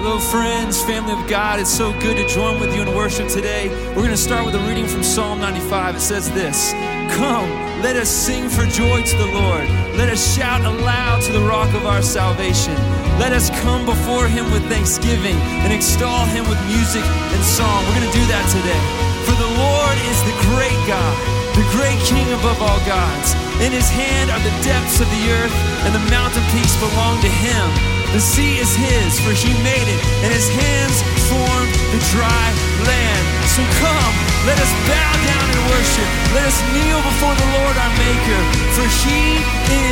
Hello, friends, family of God. It's so good to join with you in worship today. We're going to start with a reading from Psalm 95. It says this Come, let us sing for joy to the Lord. Let us shout aloud to the rock of our salvation. Let us come before him with thanksgiving and extol him with music and song. We're going to do that today. For the Lord is the great God, the great King above all gods. In his hand are the depths of the earth, and the mountain peaks belong to him. The sea is his, for he made it, and his hands formed the dry land. So come, let us bow down and worship. Let us kneel before the Lord our Maker, for he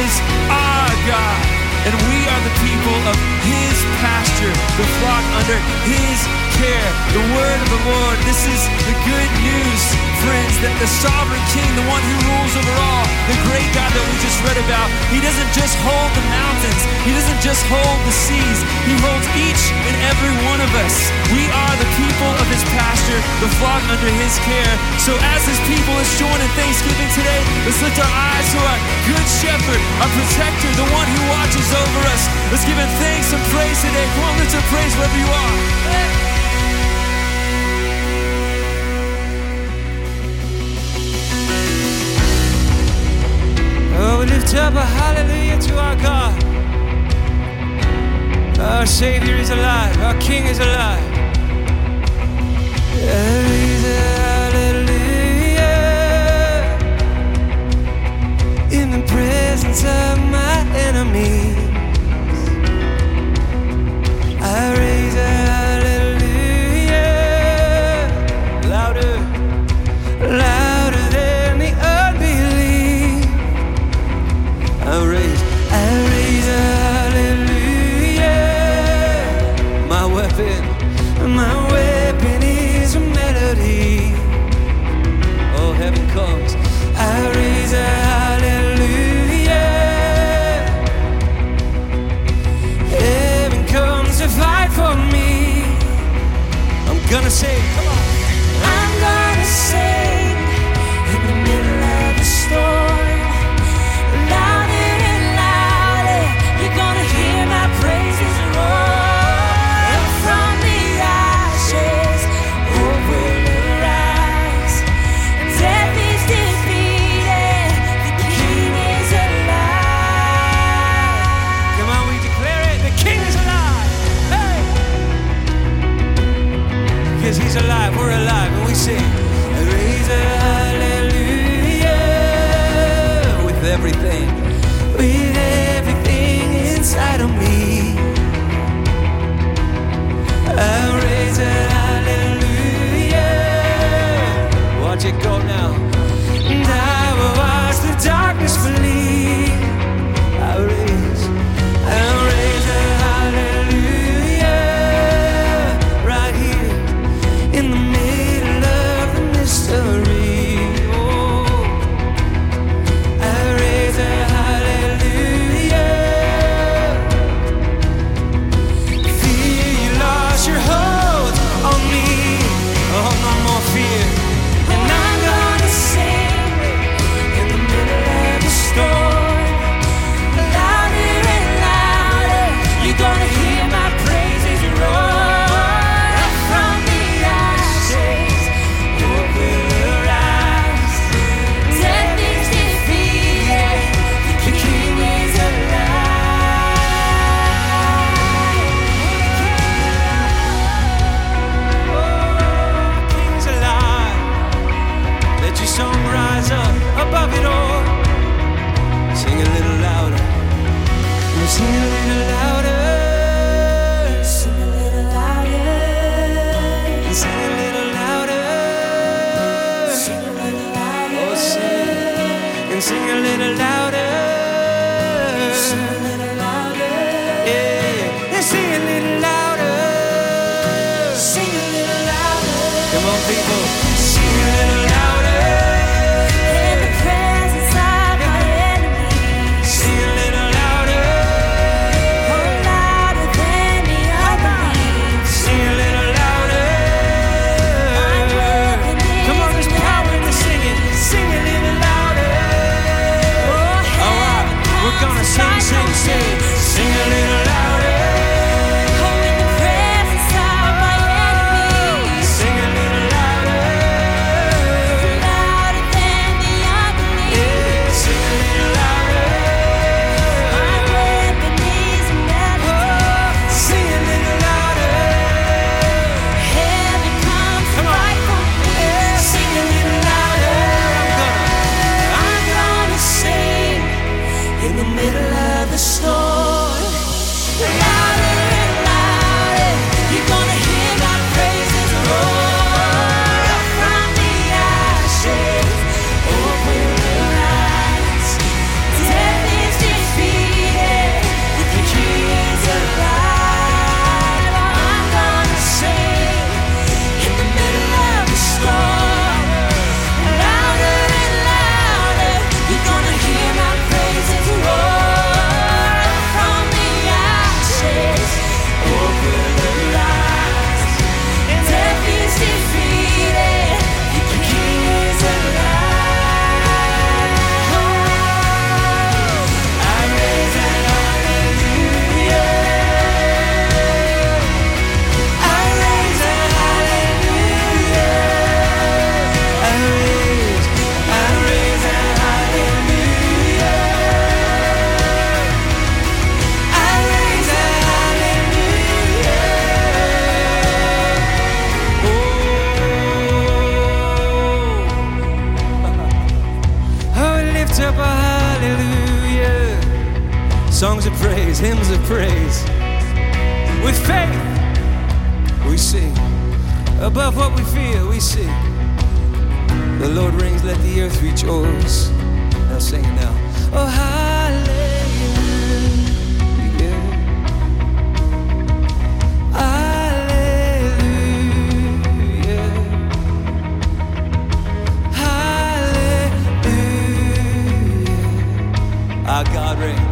is our God. And we are the people of his pasture, the flock under his care. The word of the Lord. This is the good news, friends, that the sovereign king, the one who rules over all, the great God that we just read about, he doesn't just hold the mountains, he doesn't just hold the seas, he holds each and every one of us. We are the people of his pasture, the flock under his care. So as his people, let's join in thanksgiving today. Let's lift our eyes to our good shepherd, our protector, the one who watches over us. Let's give him thanks and praise today. Come on, your praise wherever you are. Oh, we lift up a hallelujah to our God. Our Savior is alive, our King is alive. Hallelujah, hallelujah. In the presence of my enemies, these hymns of praise. With faith, we sing. Above what we feel, we sing. The Lord reigns, let the earth rejoice. Now sing it now. Oh, hallelujah. Hallelujah. Hallelujah. Our God reigns.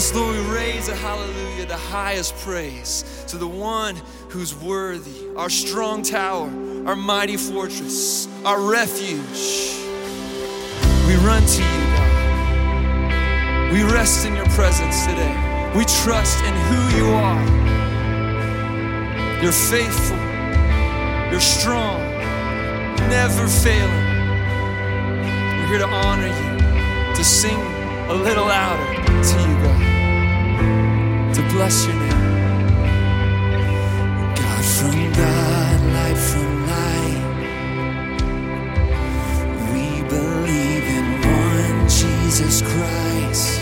Yes, Lord, we raise a hallelujah, the highest praise to the one who's worthy, our strong tower, our mighty fortress, our refuge. We run to you, God. We rest in your presence today. We trust in who you are. You're faithful, you're strong, never failing. We're here to honor you, to sing a little louder to you, God, to bless your name. God from God, light from light. We believe in one Jesus Christ,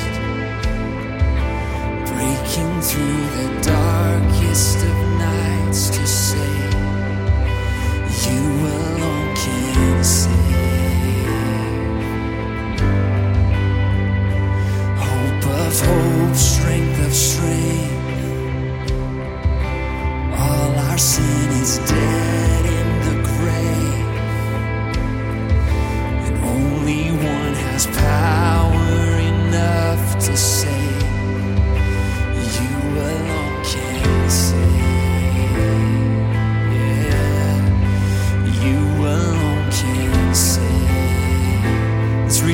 breaking through the darkest of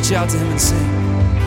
reach out to him and sing.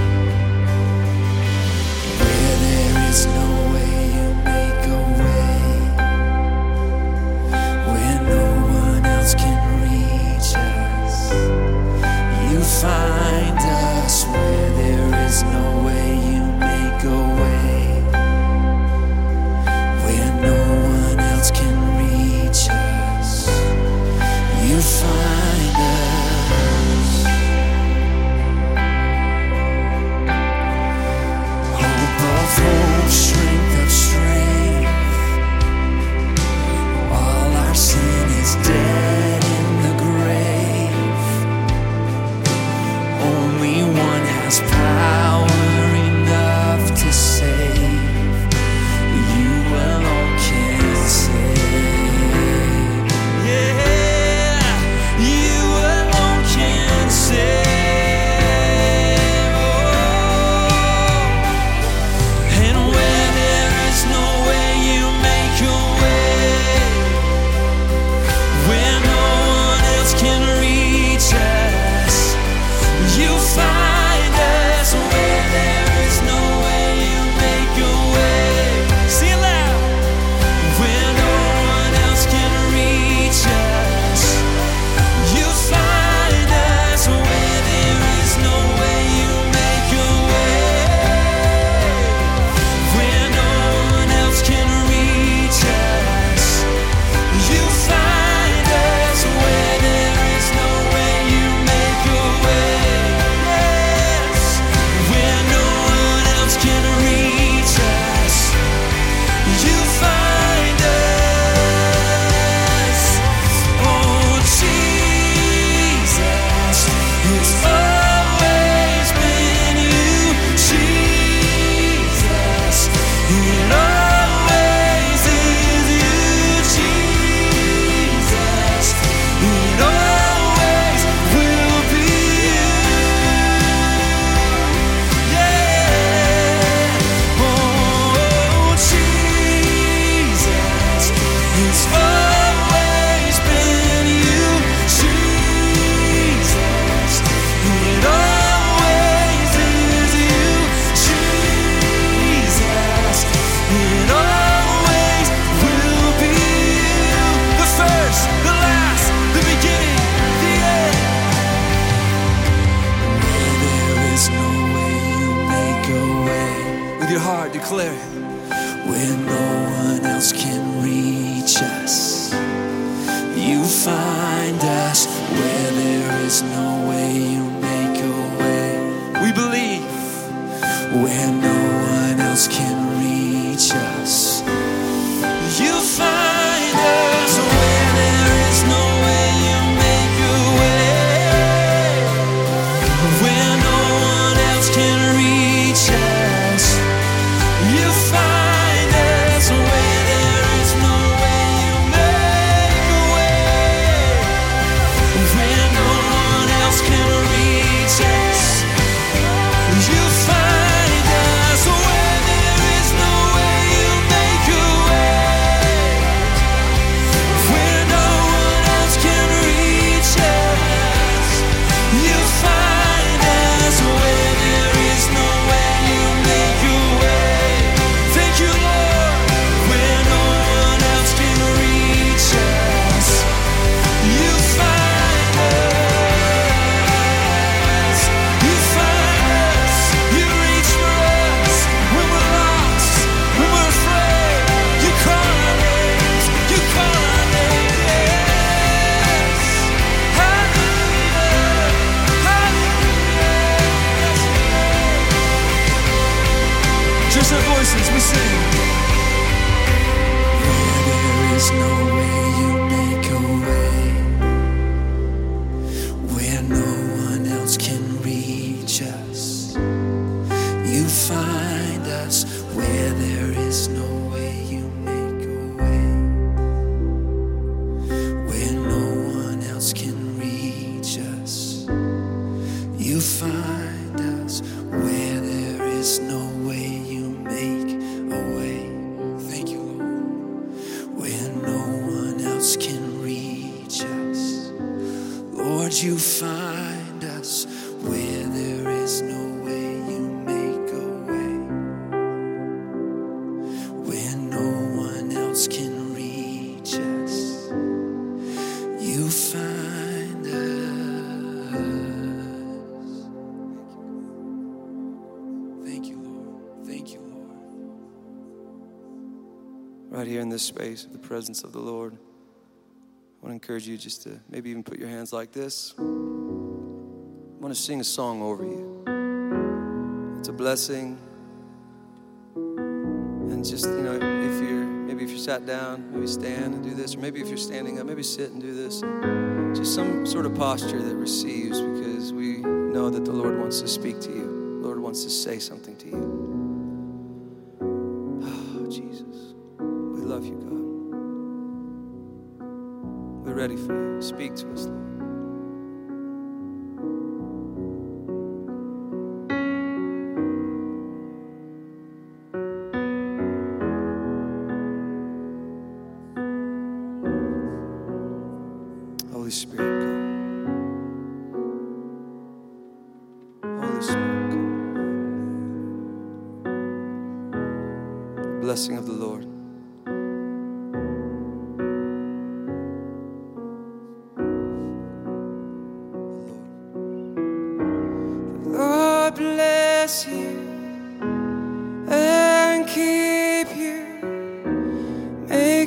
Lord, you find us where there is no way, you make a way. Where no one else can reach us, you find us. Thank you, Lord. Thank you, Lord. right here in this space the presence of the Lord. I want to encourage you just to maybe even put your hands like this. I want to sing a song over you. It's a blessing. And just, you know, if you're maybe if you're sat down, maybe stand and do this, or maybe if you're standing up, maybe sit and do this. Just some sort of posture that receives because we know that the Lord wants to speak to you. The Lord wants to say something to you. Ready for you. Speak to us, Lord.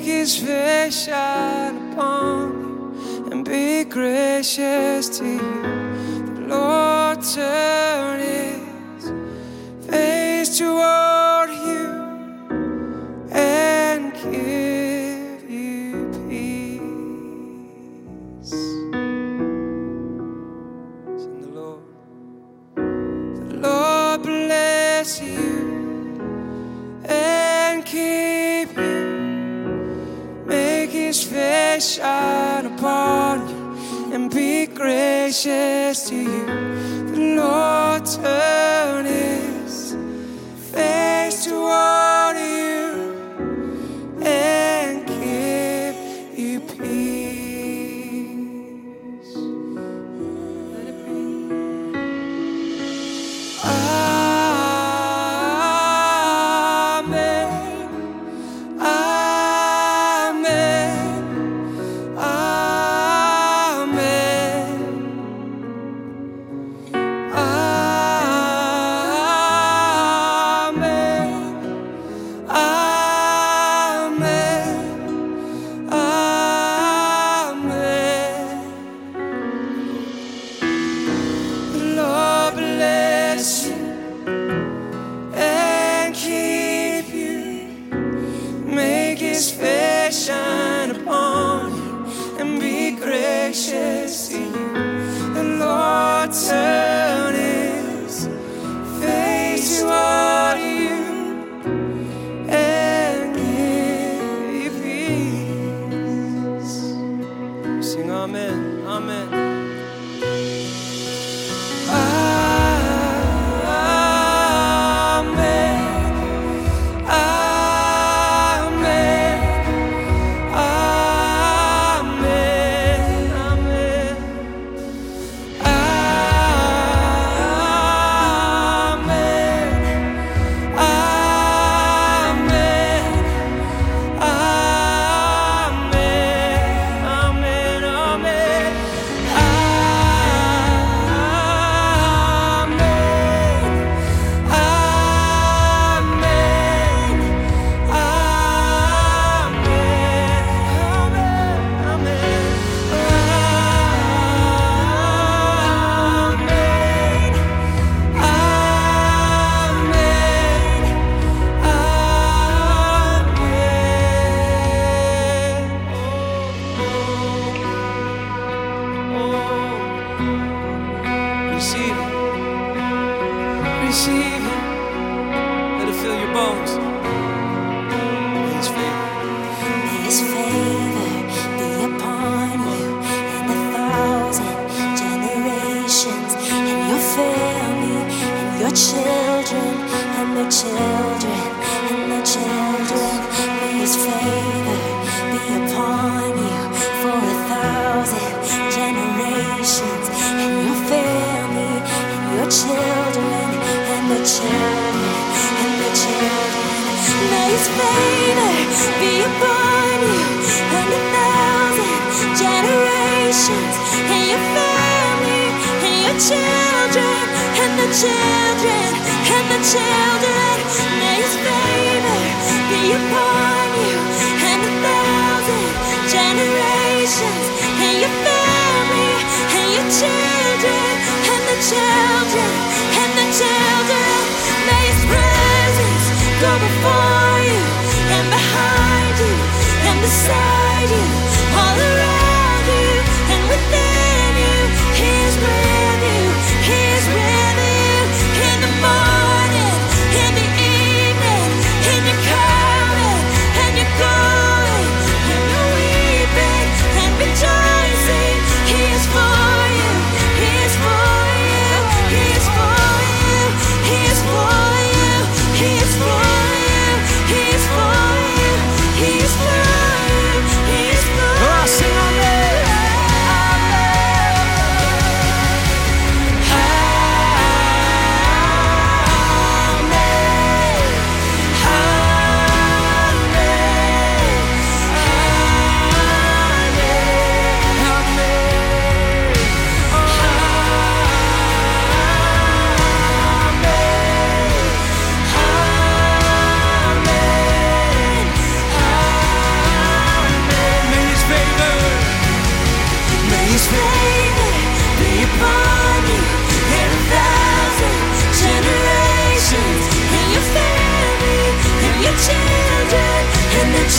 His face shine upon you and be gracious to you. The Lord turn his face toward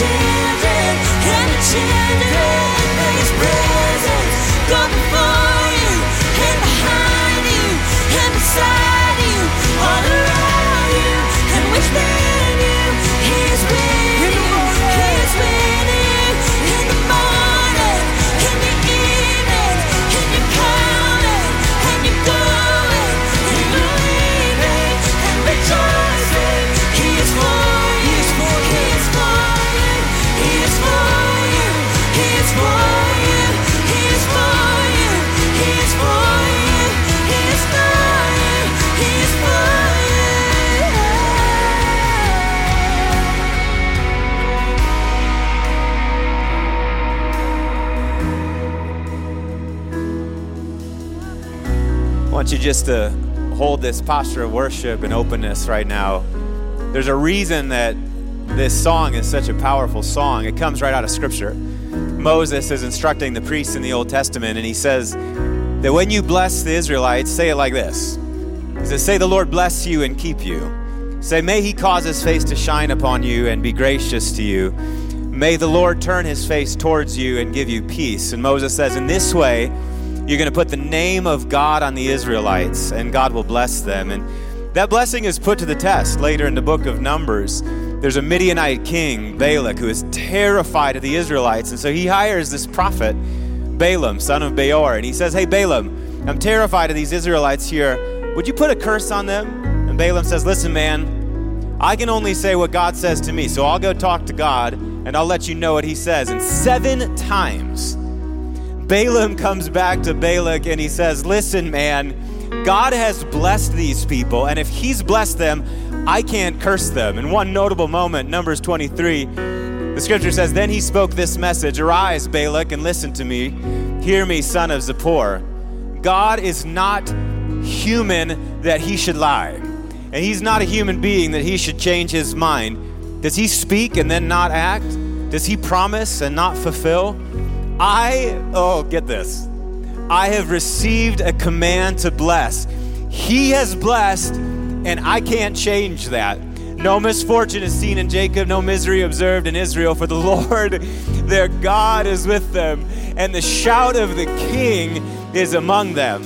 children, and children. Want you just to hold this posture of worship and openness right now. There's a reason that this song is such a powerful song. It comes right out of Scripture. Moses is instructing the priests in the Old Testament, and he says that when you bless the Israelites, say it like this He says, Say, the Lord bless you and keep you. Say, May he cause his face to shine upon you and be gracious to you. May the Lord turn his face towards you and give you peace. And Moses says, In this way, you're going to put the name of God on the Israelites, and God will bless them. And that blessing is put to the test later in the book of Numbers. There's a Midianite king, Balak, who is terrified of the Israelites. And so he hires this prophet, Balaam, son of Beor. And he says, Hey, Balaam, I'm terrified of these Israelites here. Would you put a curse on them? And Balaam says, Listen, man, I can only say what God says to me. So I'll go talk to God, and I'll let you know what he says. And seven times, Balaam comes back to Balak and he says, Listen, man, God has blessed these people, and if he's blessed them, I can't curse them. In one notable moment, Numbers 23, the scripture says, Then he spoke this message Arise, Balak, and listen to me. Hear me, son of Zippor. God is not human that he should lie, and he's not a human being that he should change his mind. Does he speak and then not act? Does he promise and not fulfill? I, oh, get this. I have received a command to bless. He has blessed, and I can't change that. No misfortune is seen in Jacob, no misery observed in Israel, for the Lord their God is with them, and the shout of the king is among them.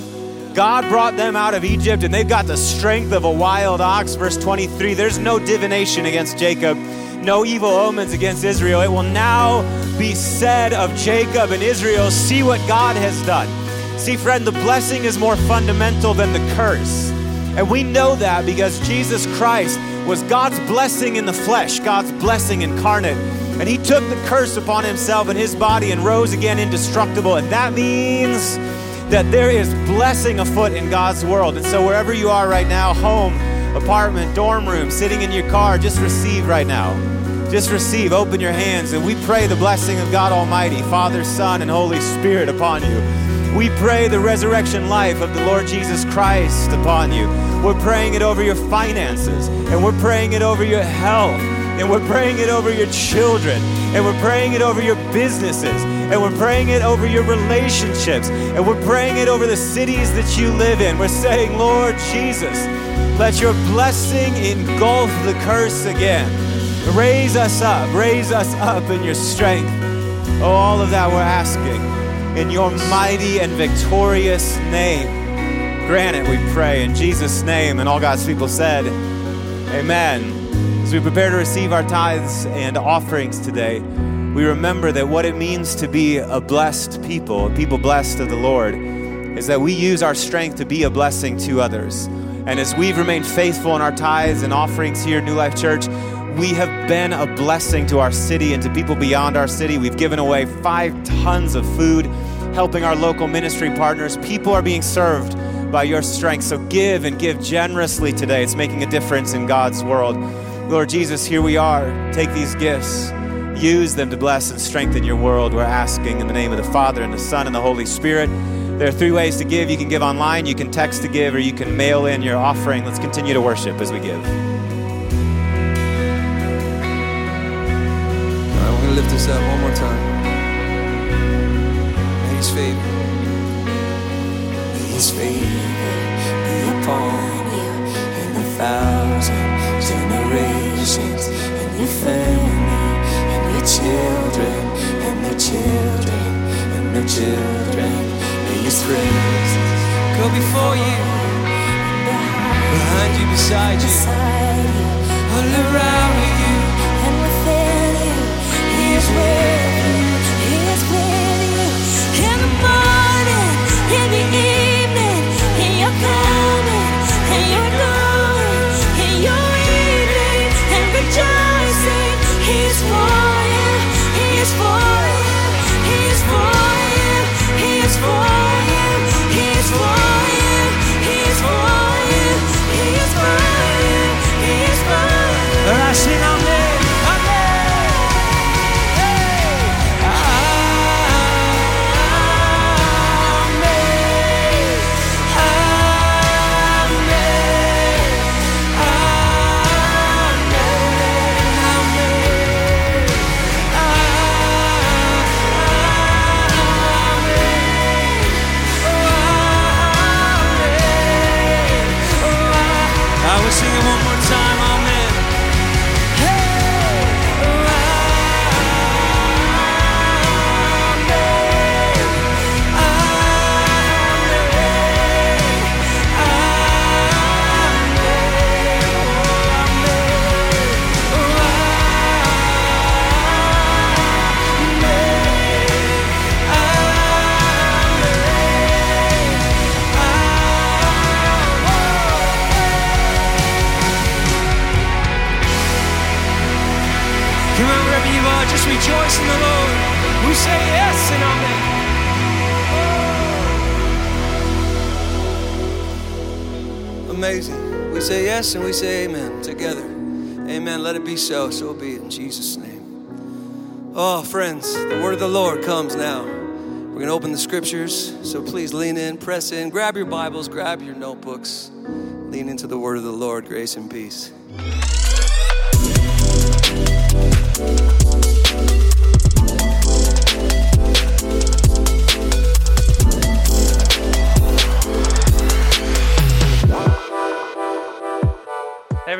God brought them out of Egypt and they've got the strength of a wild ox. Verse 23 there's no divination against Jacob, no evil omens against Israel. It will now be said of Jacob and Israel, see what God has done. See, friend, the blessing is more fundamental than the curse. And we know that because Jesus Christ was God's blessing in the flesh, God's blessing incarnate. And he took the curse upon himself in his body and rose again indestructible. And that means that there is blessing afoot in God's world. And so, wherever you are right now home, apartment, dorm room, sitting in your car just receive right now. Just receive, open your hands, and we pray the blessing of God Almighty, Father, Son, and Holy Spirit upon you. We pray the resurrection life of the Lord Jesus Christ upon you. We're praying it over your finances, and we're praying it over your health, and we're praying it over your children, and we're praying it over your businesses, and we're praying it over your relationships, and we're praying it over the cities that you live in. We're saying, Lord Jesus, let your blessing engulf the curse again. Raise us up, raise us up in your strength. Oh, all of that we're asking in your mighty and victorious name. Grant it, we pray, in Jesus' name. And all God's people said, Amen. As we prepare to receive our tithes and offerings today, we remember that what it means to be a blessed people, a people blessed of the Lord, is that we use our strength to be a blessing to others. And as we've remained faithful in our tithes and offerings here at New Life Church, we have been a blessing to our city and to people beyond our city. We've given away five tons of food, helping our local ministry partners. People are being served by your strength. So give and give generously today. It's making a difference in God's world. Lord Jesus, here we are. Take these gifts, use them to bless and strengthen your world. We're asking in the name of the Father and the Son and the Holy Spirit. There are three ways to give. You can give online, you can text to give, or you can mail in your offering. Let's continue to worship as we give. Lift this up one more time. May His favor. May His favor be upon you in a thousand generations, and your family, and your children, and their children, and their children. May His presence Go before you, behind you, beside you, all around you sing on yes and we say amen together. Amen. Let it be so. So be it in Jesus' name. Oh, friends, the word of the Lord comes now. We're going to open the scriptures. So please lean in, press in, grab your Bibles, grab your notebooks. Lean into the word of the Lord. Grace and peace.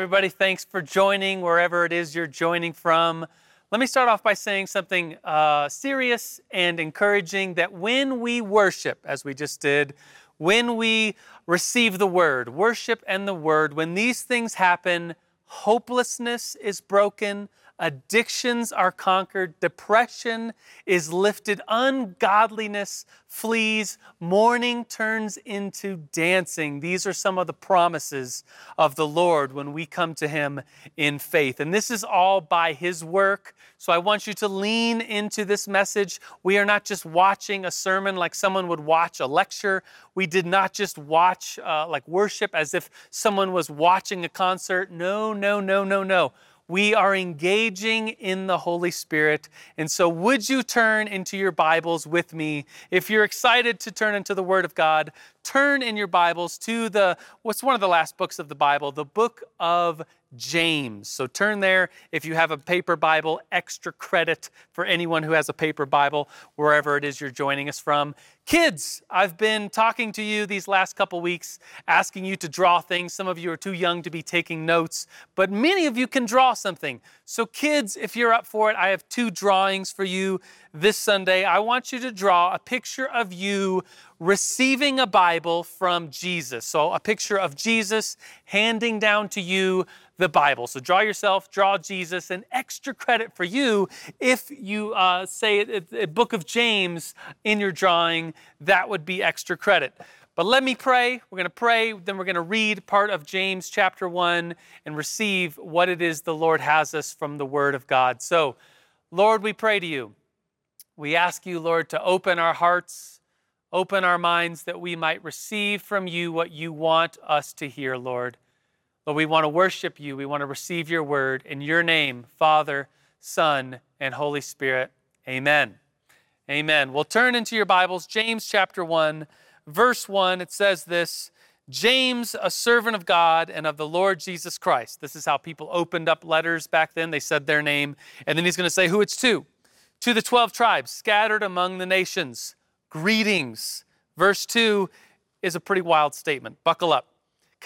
Everybody, thanks for joining wherever it is you're joining from. Let me start off by saying something uh, serious and encouraging that when we worship, as we just did, when we receive the word, worship and the word, when these things happen, hopelessness is broken, addictions are conquered, depression is lifted, ungodliness flees, mourning turns into dancing. These are some of the promises of the Lord when we come to Him in faith. And this is all by His work. So I want you to lean into this message. We are not just watching a sermon like someone would watch a lecture. We did not just watch uh, like worship as if someone was watching a concert. No, no, no, no, no we are engaging in the Holy Spirit. And so, would you turn into your Bibles with me? If you're excited to turn into the Word of God, turn in your Bibles to the what's one of the last books of the Bible, the book of James. So turn there if you have a paper Bible, extra credit for anyone who has a paper Bible, wherever it is you're joining us from. Kids, I've been talking to you these last couple weeks, asking you to draw things. Some of you are too young to be taking notes, but many of you can draw something. So, kids, if you're up for it, I have two drawings for you this Sunday. I want you to draw a picture of you receiving a Bible from Jesus. So, a picture of Jesus handing down to you the Bible. So draw yourself, draw Jesus, and extra credit for you if you uh, say a book of James in your drawing, that would be extra credit. But let me pray. We're going to pray, then we're going to read part of James chapter 1 and receive what it is the Lord has us from the Word of God. So, Lord, we pray to you. We ask you, Lord, to open our hearts, open our minds that we might receive from you what you want us to hear, Lord. Lord, we want to worship you. We want to receive your word in your name, Father, Son, and Holy Spirit. Amen. Amen. We'll turn into your Bibles, James chapter 1, verse 1. It says this James, a servant of God and of the Lord Jesus Christ. This is how people opened up letters back then. They said their name, and then he's going to say who it's to. To the 12 tribes scattered among the nations, greetings. Verse 2 is a pretty wild statement. Buckle up.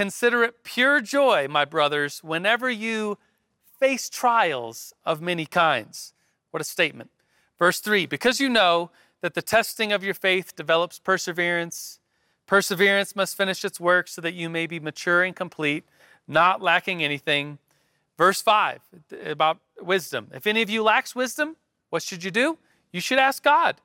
Consider it pure joy, my brothers, whenever you face trials of many kinds. What a statement. Verse 3 Because you know that the testing of your faith develops perseverance, perseverance must finish its work so that you may be mature and complete, not lacking anything. Verse 5 about wisdom. If any of you lacks wisdom, what should you do? You should ask God.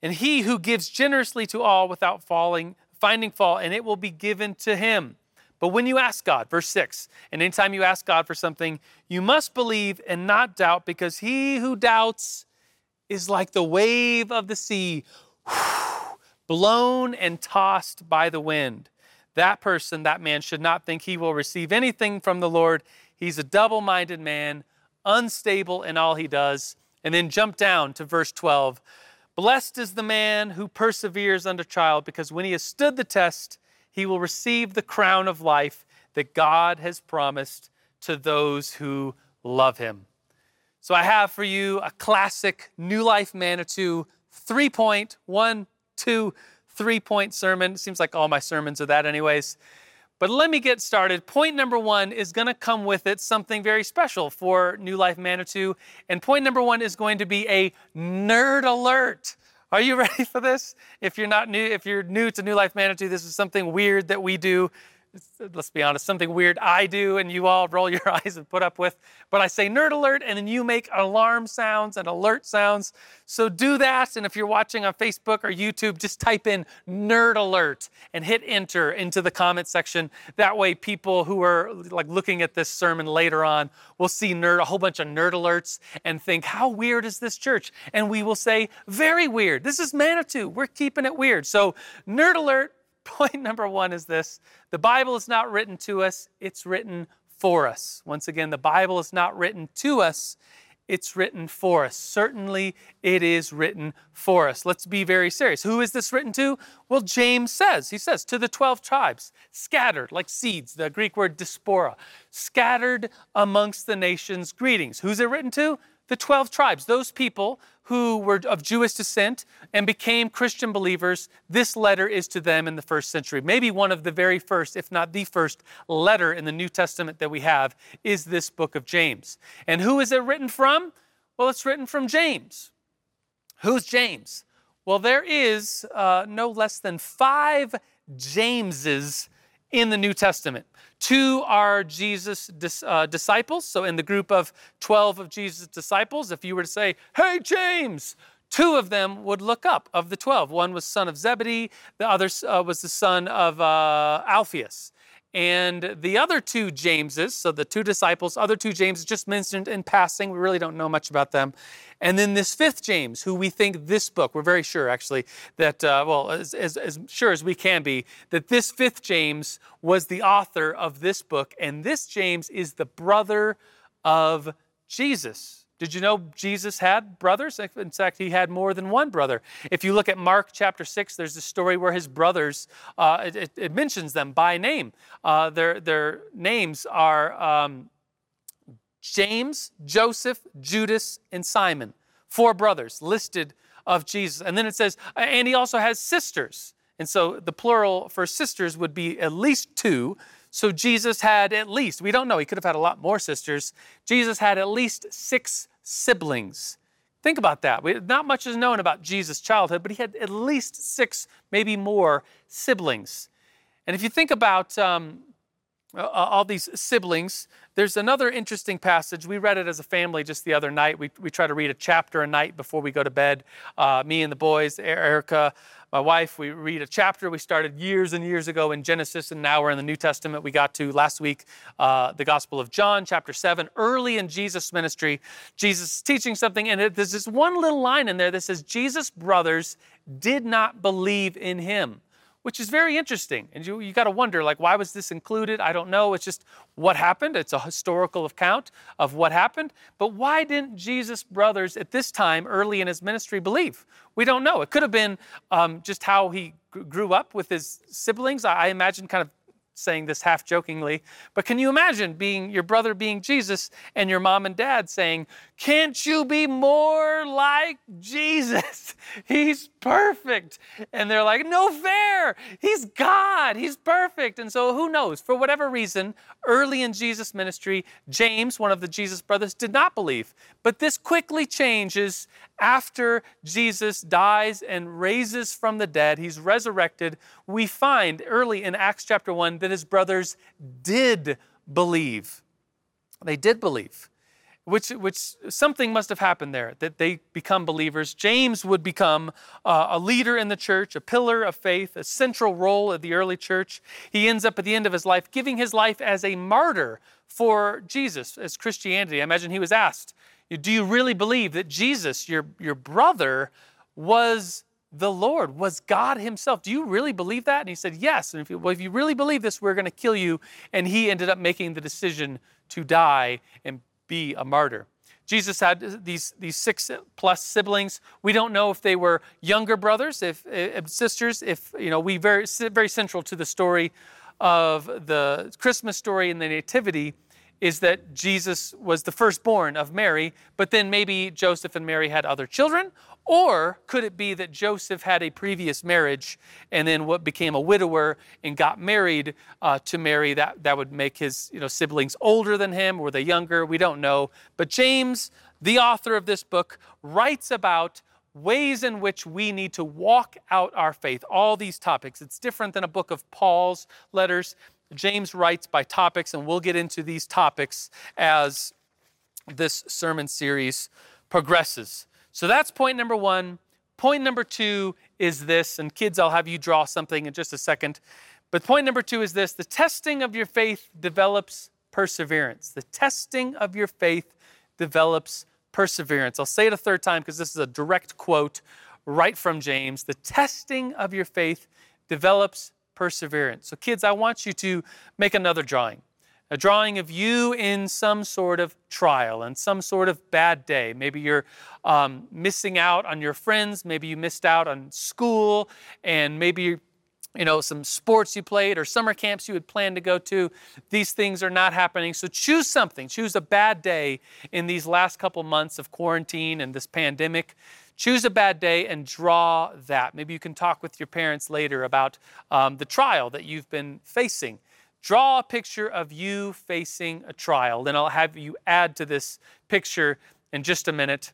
And he who gives generously to all without falling, finding fault, and it will be given to him. But when you ask God, verse 6, and anytime you ask God for something, you must believe and not doubt, because he who doubts is like the wave of the sea, blown and tossed by the wind. That person, that man, should not think he will receive anything from the Lord. He's a double minded man, unstable in all he does. And then jump down to verse 12. Blessed is the man who perseveres under trial, because when he has stood the test, he will receive the crown of life that God has promised to those who love him. So I have for you a classic New Life Manitou three point, one, two, three point sermon. It seems like all my sermons are that, anyways. But let me get started. Point number one is going to come with it something very special for New Life Manitou. And point number one is going to be a nerd alert. Are you ready for this? If you're not new, if you're new to New Life Manitou, this is something weird that we do let's be honest, something weird I do and you all roll your eyes and put up with. But I say nerd alert and then you make alarm sounds and alert sounds. So do that. And if you're watching on Facebook or YouTube, just type in nerd alert and hit enter into the comment section. That way, people who are like looking at this sermon later on will see nerd, a whole bunch of nerd alerts and think, how weird is this church? And we will say, very weird. This is Manitou. We're keeping it weird. So, nerd alert, Point number one is this the Bible is not written to us, it's written for us. Once again, the Bible is not written to us, it's written for us. Certainly, it is written for us. Let's be very serious. Who is this written to? Well, James says, he says, to the 12 tribes, scattered like seeds, the Greek word diaspora, scattered amongst the nations, greetings. Who's it written to? The 12 tribes, those people who were of Jewish descent and became Christian believers, this letter is to them in the first century. Maybe one of the very first, if not the first, letter in the New Testament that we have is this book of James. And who is it written from? Well, it's written from James. Who's James? Well, there is uh, no less than five Jameses in the New Testament. Two are Jesus' dis, uh, disciples. So, in the group of 12 of Jesus' disciples, if you were to say, Hey, James, two of them would look up of the 12. One was son of Zebedee, the other uh, was the son of uh, Alphaeus. And the other two Jameses, so the two disciples, other two Jameses, just mentioned in passing, we really don't know much about them. And then this fifth James, who we think this book, we're very sure actually, that, uh, well, as, as, as sure as we can be, that this fifth James was the author of this book. And this James is the brother of Jesus. Did you know Jesus had brothers? In fact, he had more than one brother. If you look at Mark chapter 6, there's a story where his brothers, uh, it, it, mentions them by name. Uh, their, their names are um, James, Joseph, Judas, and Simon. Four brothers listed of Jesus. And then it says, and he also has sisters. And so the plural for sisters would be at least two. So Jesus had at least, we don't know, he could have had a lot more sisters. Jesus had at least six siblings. Think about that. We, not much is known about Jesus' childhood, but he had at least six, maybe more siblings. And if you think about um, all these siblings, there's another interesting passage. We read it as a family just the other night. We, we try to read a chapter a night before we go to bed. Uh, me and the boys, Erica, my wife, we read a chapter we started years and years ago in Genesis, and now we're in the New Testament. We got to last week uh, the Gospel of John, chapter 7. Early in Jesus' ministry, Jesus is teaching something, and there's this one little line in there that says, Jesus' brothers did not believe in him which is very interesting. And you, you got to wonder, like, why was this included? I don't know. It's just what happened. It's a historical account of what happened. But why didn't Jesus' brothers at this time, early in his ministry, believe? We don't know. It could have been um, just how he grew up with his siblings. I imagine kind of saying this half jokingly, but can you imagine being your brother being Jesus and your mom and dad saying, Can't you be more like Jesus? He's perfect. And they're like, No fair. He's God. He's perfect. And so who knows? For whatever reason, early in Jesus' ministry, James, one of the Jesus brothers, did not believe. But this quickly changes after Jesus dies and raises from the dead. He's resurrected. We find early in Acts chapter 1 that his brothers did believe. They did believe which, which something must have happened there that they become believers. James would become uh, a leader in the church, a pillar of faith, a central role of the early church. He ends up at the end of his life giving his life as a martyr for Jesus, as Christianity. I imagine he was asked, Do you really believe that Jesus, your, your brother, was the Lord, was God Himself. Do you really believe that? And he said, Yes. And if you, well, if you really believe this, we're going to kill you. And he ended up making the decision to die and be a martyr. Jesus had these, these six plus siblings. We don't know if they were younger brothers, if, if sisters, if, you know, we very, very central to the story of the Christmas story and the Nativity is that Jesus was the firstborn of Mary, but then maybe Joseph and Mary had other children, or could it be that Joseph had a previous marriage and then what became a widower and got married uh, to Mary? That, that would make his you know, siblings older than him. Were they younger? We don't know. But James, the author of this book, writes about ways in which we need to walk out our faith, all these topics. It's different than a book of Paul's letters. James writes by topics, and we'll get into these topics as this sermon series progresses. So that's point number one. Point number two is this, and kids, I'll have you draw something in just a second. But point number two is this the testing of your faith develops perseverance. The testing of your faith develops perseverance. I'll say it a third time because this is a direct quote right from James. The testing of your faith develops perseverance. So, kids, I want you to make another drawing a drawing of you in some sort of trial and some sort of bad day. Maybe you're um, missing out on your friends, maybe you missed out on school, and maybe you know some sports you played or summer camps you had planned to go to these things are not happening so choose something choose a bad day in these last couple months of quarantine and this pandemic choose a bad day and draw that maybe you can talk with your parents later about um, the trial that you've been facing Draw a picture of you facing a trial. Then I'll have you add to this picture in just a minute.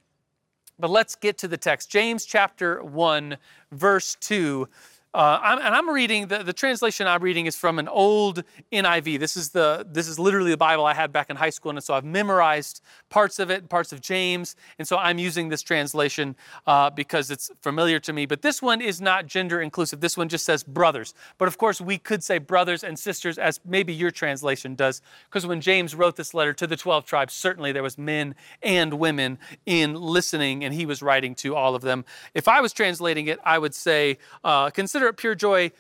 But let's get to the text. James chapter 1, verse 2. Uh, I'm, and I'm reading the, the translation I'm reading is from an old NIV. This is the this is literally the Bible I had back in high school, and so I've memorized parts of it, parts of James, and so I'm using this translation uh, because it's familiar to me. But this one is not gender inclusive. This one just says brothers. But of course, we could say brothers and sisters, as maybe your translation does, because when James wrote this letter to the twelve tribes, certainly there was men and women in listening, and he was writing to all of them. If I was translating it, I would say, uh, consider it pure joy,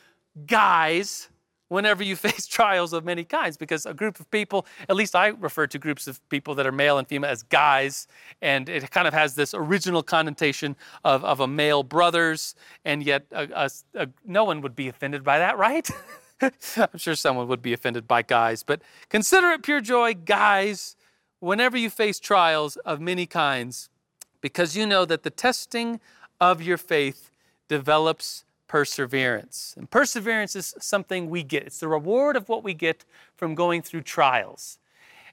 guys, whenever you face trials of many kinds, because a group of people, at least I refer to groups of people that are male and female as guys, and it kind of has this original connotation of, of a male brothers, and yet a, a, a, no one would be offended by that, right? I'm sure someone would be offended by guys, but consider it pure joy, guys, whenever you face trials of many kinds, because you know that the testing of your faith develops perseverance. And perseverance is something we get, it's the reward of what we get from going through trials.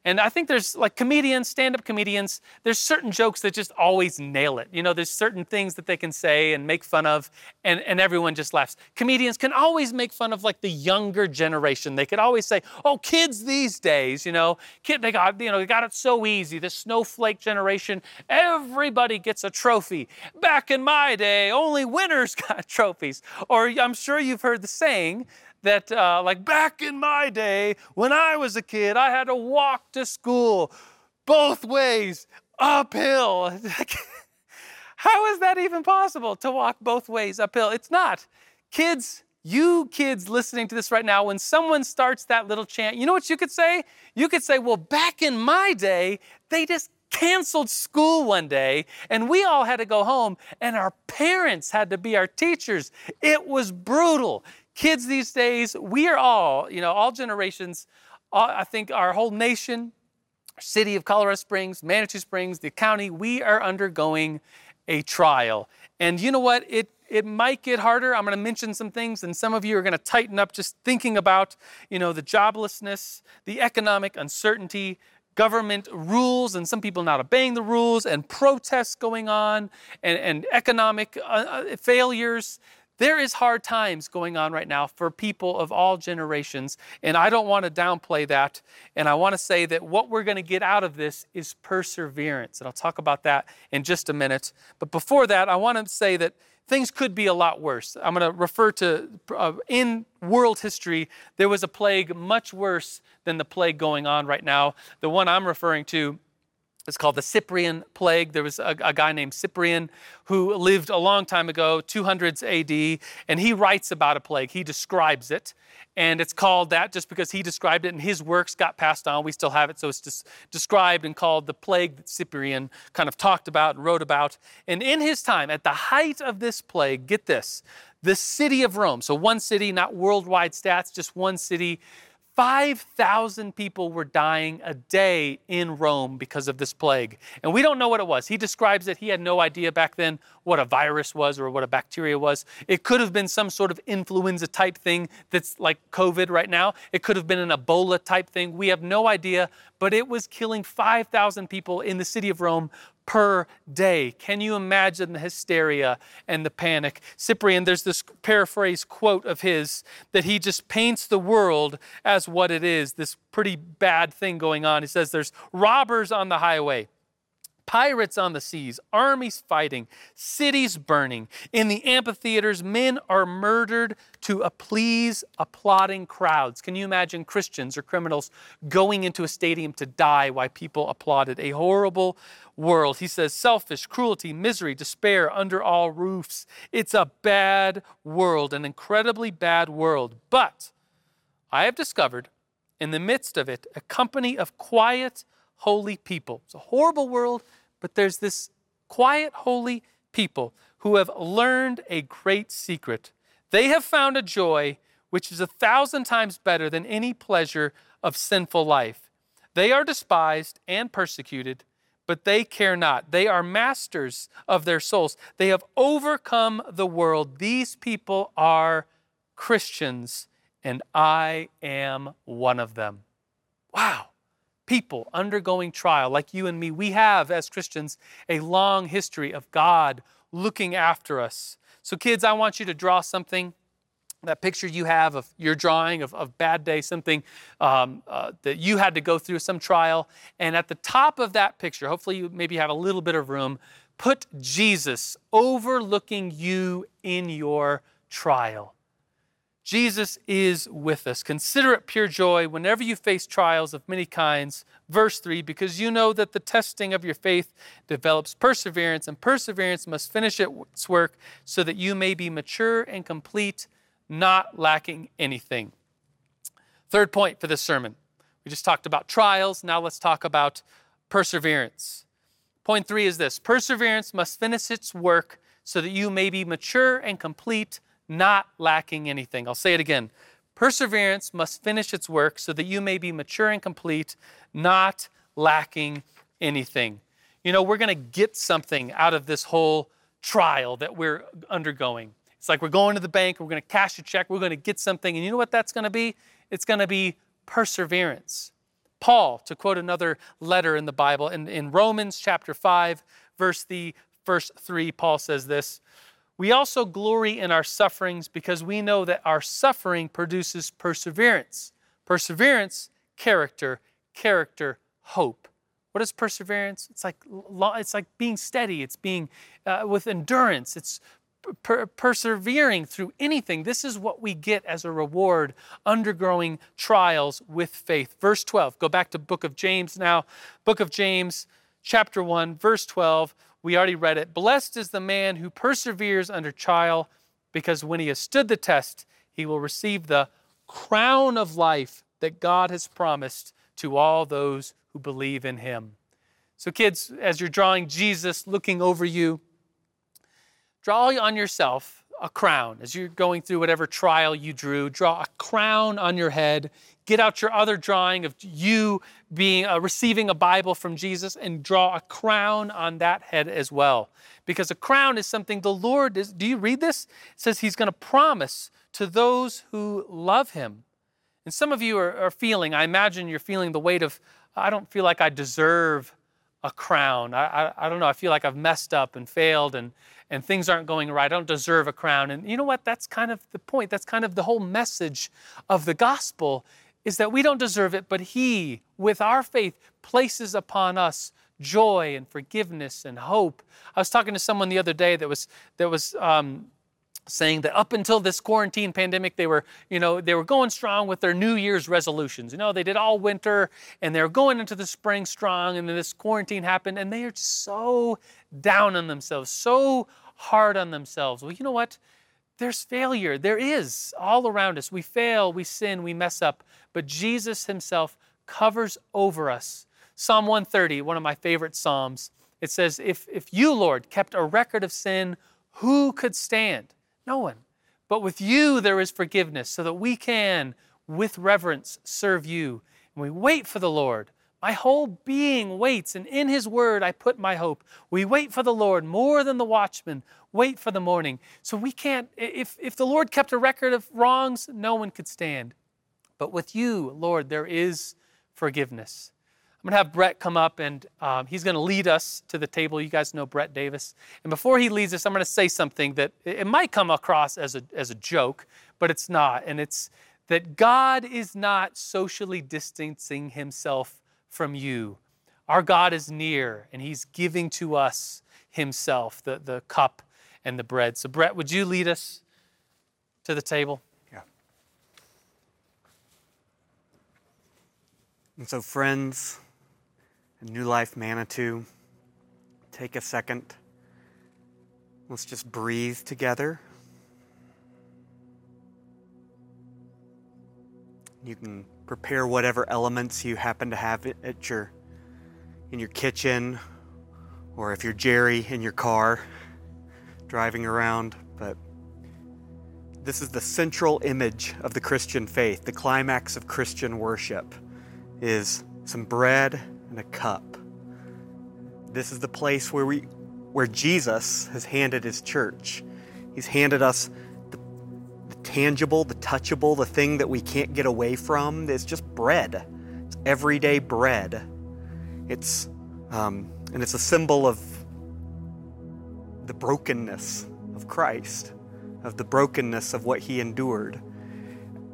And I think there's like comedians, stand up comedians, there's certain jokes that just always nail it. You know, there's certain things that they can say and make fun of, and, and everyone just laughs. Comedians can always make fun of like the younger generation. They could always say, oh, kids these days, you know, kid, they got, you know, they got it so easy. The snowflake generation, everybody gets a trophy. Back in my day, only winners got trophies. Or I'm sure you've heard the saying that, uh, like back in my day, when I was a kid, I had to walk to school both ways uphill. How is that even possible to walk both ways uphill? It's not. Kids, you kids listening to this right now, when someone starts that little chant, you know what you could say? You could say, well, back in my day, they just canceled school one day and we all had to go home and our parents had to be our teachers. It was brutal kids these days, we are all, you know, all generations, all, I think our whole nation, city of Colorado Springs, Manitou Springs, the county, we are undergoing a trial. And you know what? It it might get harder. I'm going to mention some things, and some of you are going to tighten up just thinking about, you know, the joblessness, the economic uncertainty, government rules, and some people not obeying the rules, and protests going on, and, and economic uh, uh failures. There is hard times going on right now for people of all generations, and I don't want to downplay that. And I want to say that what we're going to get out of this is perseverance. And I'll talk about that in just a minute. But before that, I want to say that things could be a lot worse. I'm going to refer to uh, in world history, there was a plague much worse than the plague going on right now. The one I'm referring to it's called the Cyprian plague. There was a, a, guy named Cyprian who lived a long time ago, 200s AD, and he writes about a plague. He describes it, and it's called that just because he described it and his works got passed on. We still have it, so it's described and called the plague that Cyprian kind of talked about and wrote about. And in his time, at the height of this plague, get this the city of Rome, so one city, not worldwide stats, just one city 5,000 people were dying a day in Rome because of this plague. And we don't know what it was. He describes it. He had no idea back then what a virus was or what a bacteria was. It could have been some sort of influenza type thing that's like COVID right now. It could have been an Ebola type thing. We have no idea, but it was killing 5,000 people in the city of Rome per day. Can you imagine the hysteria and the panic? Cyprian, there's this paraphrase quote of his that he just paints the world as what it is this pretty bad thing going on. He says there's robbers on the highway. Pirates on the seas, armies fighting, cities burning. In the amphitheaters, men are murdered to please applauding crowds. Can you imagine Christians or criminals going into a stadium to die while people applauded? A horrible world. He says selfish, cruelty, misery, despair under all roofs. It's a bad world, an incredibly bad world. But I have discovered in the midst of it a company of quiet, holy people. It's a horrible world, but there's this quiet, holy people who have learned a great secret. They have found a joy which is a thousand times better than any pleasure of sinful life. They are despised and persecuted, but they care not. They are masters of their souls. They have overcome the world. These people are Christians, and I am one of them. Wow people undergoing trial, like you and me, we have, as Christians, a long history of God looking after us. So, kids, I want you to draw something. that picture you have of your drawing of, of bad day, something um, uh, that you had to go through, some trial. And at the top of that picture, hopefully you maybe have a little bit of room, put Jesus overlooking you in your trial. Jesus is with us. Consider it pure joy whenever you face trials of many kinds. Verse 3 because you know that the testing of your faith develops perseverance, and perseverance must finish its work so that you may be mature and complete, not lacking anything. Third point for this sermon we just talked about trials. Now let's talk about perseverance. Point three is this perseverance must finish its work so that you may be mature and complete not lacking anything. I'll say it again. Perseverance must finish its work so that you may be mature and complete, not lacking anything. You know, we're going to get something out of this whole trial that we're undergoing. It's like we're going to the bank, we're going to cash a check, we're going to get something. And you know what that's going to be? It's going to be perseverance. Paul, to quote another letter in the Bible, in, in Romans chapter 5, verse the verse 3, Paul says this we also glory in our sufferings because we know that our suffering produces perseverance. Perseverance, character, character, hope. What is perseverance? It's like it's like being steady. It's being uh, with endurance. It's per- persevering through anything. This is what we get as a reward, undergoing trials with faith. Verse 12. Go back to book of James now. Book of James, chapter 1, verse 12. We already read it. Blessed is the man who perseveres under trial, because when he has stood the test, he will receive the crown of life that God has promised to all those who believe in him. So, kids, as you're drawing Jesus looking over you, draw on yourself a crown. As you're going through whatever trial you drew, draw a crown on your head. Get out your other drawing of you being uh, receiving a Bible from Jesus and draw a crown on that head as well. Because a crown is something the Lord is. Do you read this? It says He's going to promise to those who love Him. And some of you are, are feeling, I imagine you're feeling the weight of, I don't feel like I deserve a crown. I, I, I, don't know. I feel like I've messed up and failed and, and things aren't going right. I don't deserve a crown. And you know what? That's kind of the point. That's kind of the whole message of the gospel is that we don't deserve it, but He, with our faith, places upon us joy and forgiveness and hope. I was talking to someone the other day that was that was um, saying that up until this quarantine pandemic they were you know they were going strong with their new year's resolutions. You know they did all winter and they're going into the spring strong and then this quarantine happened and they are so down on themselves so hard on themselves. Well you know what there's failure there is all around us we fail we sin we mess up but jesus himself covers over us psalm 130 one of my favorite psalms it says if, if you lord kept a record of sin who could stand no one. But with you there is forgiveness, so that we can, with reverence, serve you. And we wait for the Lord. My whole being waits, and in his word I put my hope. We wait for the Lord more than the watchman wait for the morning. So we can't, if, if the Lord kept a record of wrongs, no one could stand. But with you, Lord, there is forgiveness. I'm going to have Brett come up and um, he's going to lead us to the table. You guys know Brett Davis. And before he leads us, I'm going to say something that it might come across as a, as a joke, but it's not. And it's that God is not socially distancing himself from you. Our God is near and he's giving to us himself, the, the cup and the bread. So, Brett, would you lead us to the table? Yeah. And so, friends, New Life Manitou, take a second. Let's just breathe together. You can prepare whatever elements you happen to have at your in your kitchen or if you're Jerry in your car driving around, but this is the central image of the Christian faith. The climax of Christian worship is some bread and a cup. This is the place where we where Jesus has handed his church. He's handed us tangible, the touchable, the thing that we can't get away from. It's just bread. It's everyday bread. It's um, and it's a symbol of the brokenness of Christ, of the brokenness of what he endured.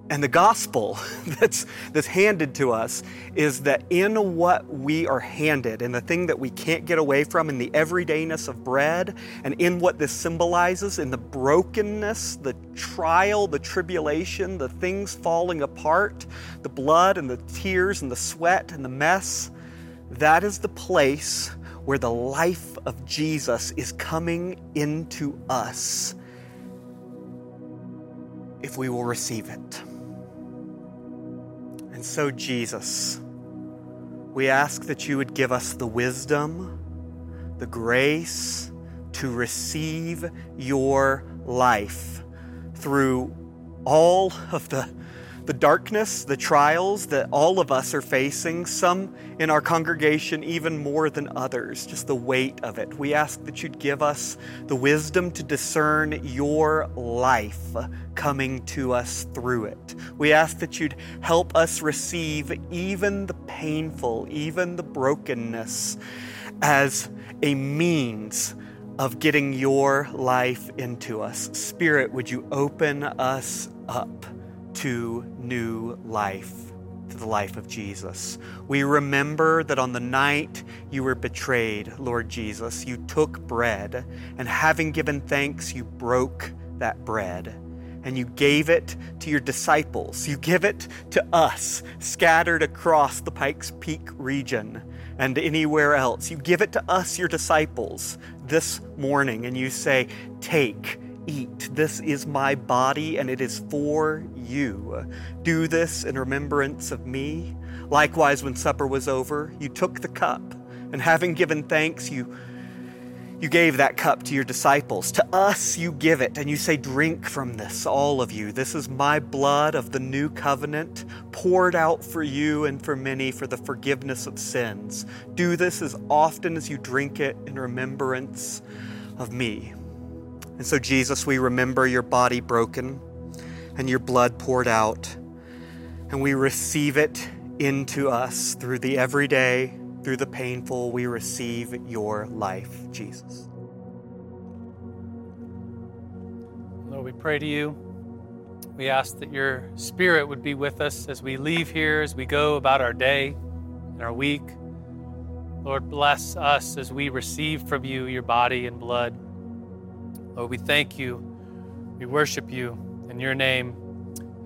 And the gospel that's, that's handed to us is that in what we are handed, in the thing that we can't get away from, in the everydayness of bread, and in what this symbolizes, in the brokenness, the trial, the tribulation, the things falling apart, the blood and the tears and the sweat and the mess, that is the place where the life of Jesus is coming into us if we will receive it. And so, Jesus, we ask that you would give us the wisdom, the grace to receive your life through all of the the darkness, the trials that all of us are facing, some in our congregation even more than others, just the weight of it. We ask that you'd give us the wisdom to discern your life coming to us through it. We ask that you'd help us receive even the painful, even the brokenness as a means of getting your life into us. Spirit, would you open us up? To new life, to the life of Jesus. We remember that on the night you were betrayed, Lord Jesus, you took bread, and having given thanks, you broke that bread and you gave it to your disciples. You give it to us, scattered across the Pikes Peak region and anywhere else. You give it to us, your disciples, this morning, and you say, Take eat. This is my body, and it is for you. Do this in remembrance of me. Likewise, when supper was over, you took the cup, and having given thanks, you you gave that cup to your disciples. To us, you give it, and you say, Drink from this, all of you. This is my blood of the new covenant, poured out for you and for many for the forgiveness of sins. Do this as often as you drink it in remembrance of me. And so, Jesus, we remember your body broken and your blood poured out, and we receive it into us through the everyday, through the painful. We receive your life, Jesus. Lord, we pray to you. We ask that your spirit would be with us as we leave here, as we go about our day and our week. Lord, bless us as we receive from you your body and blood. Lord, we thank you. We worship you. In your name,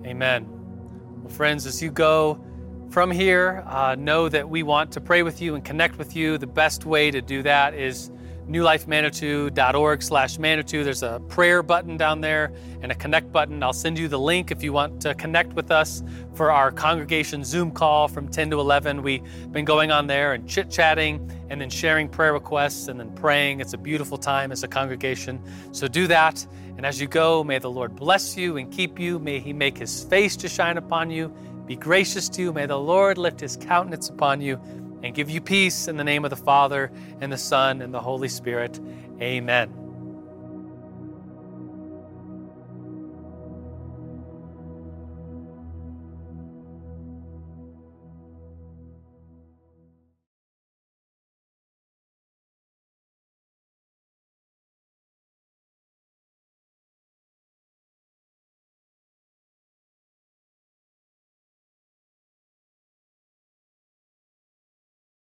amen. Well, friends, as you go from here, uh, know that we want to pray with you and connect with you. The best way to do that is newlifemanitou.org slash Manitou. There's a prayer button down there and a connect button. I'll send you the link if you want to connect with us for our congregation Zoom call from 10 to 11. We've been going on there and chit chatting and then sharing prayer requests and then praying. It's a beautiful time as a congregation. So do that. And as you go, may the Lord bless you and keep you. May he make his face to shine upon you, be gracious to you. May the Lord lift his countenance upon you and give you peace in the name of the Father and the Son and the Holy Spirit. Amen.